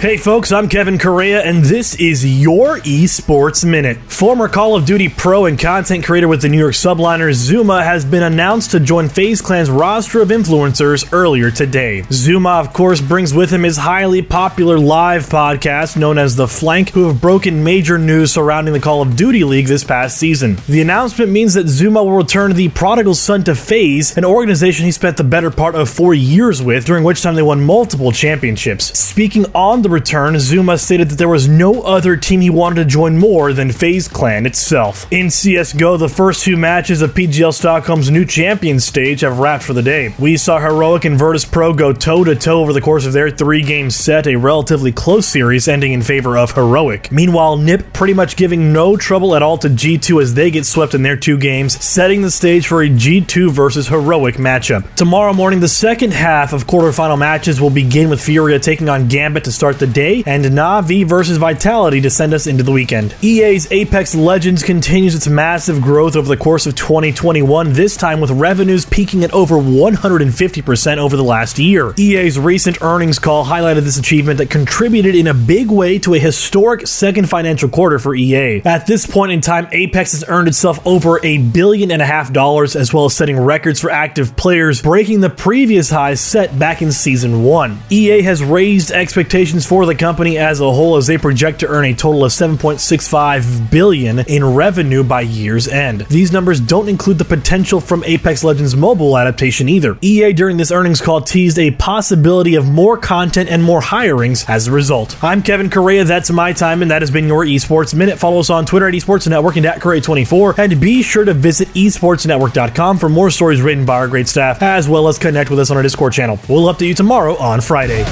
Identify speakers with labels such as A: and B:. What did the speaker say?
A: Hey folks, I'm Kevin Correa, and this is your Esports Minute. Former Call of Duty pro and content creator with the New York Subliners, ZooMaa, has been announced to join FaZe Clan's roster of influencers earlier today. ZooMaa, of course, brings with him his highly popular live podcast known as The Flank, who have broken major news surrounding the Call of Duty League this past season. The announcement means that ZooMaa will return the prodigal son to FaZe, an organization he spent the better part of four years with, during which time they won multiple championships. Speaking on the the return, ZooMaa stated that there was no other team he wanted to join more than FaZe Clan itself. In CSGO, the first two matches of PGL Stockholm's new champion stage have wrapped for the day. We saw Heroic and Virtus Pro go toe to toe over the course of their three game set, a relatively close series ending in favor of Heroic. Meanwhile, NiP pretty much giving no trouble at all to G2 as they get swept in their two games, setting the stage for a G2 versus Heroic matchup. Tomorrow morning, the second half of quarterfinal matches will begin with Furia taking on Gambit to start the day, and Na'Vi versus Vitality to send us into the weekend. EA's Apex Legends continues its massive growth over the course of 2021, this time with revenues peaking at over 150% over the last year. EA's recent earnings call highlighted this achievement that contributed in a big way to a historic second financial quarter for EA. At this point in time, Apex has earned itself over a billion and a half dollars, as well as setting records for active players, breaking the previous highs set back in Season 1. EA has raised expectations for the company as a whole as they project to earn a total of 7.65 billion in revenue by year's end. These numbers don't include the potential from Apex Legends mobile adaptation either. EA during this earnings call teased a possibility of more content and more hirings as a result. I'm Kevin Correa, that's my time, and that has been your Esports Minute. Follow us on Twitter at Esports Network and at Correa24, and be sure to visit esportsnetwork.com for more stories written by our great staff, as well as connect with us on our Discord channel. We'll update you tomorrow on Friday.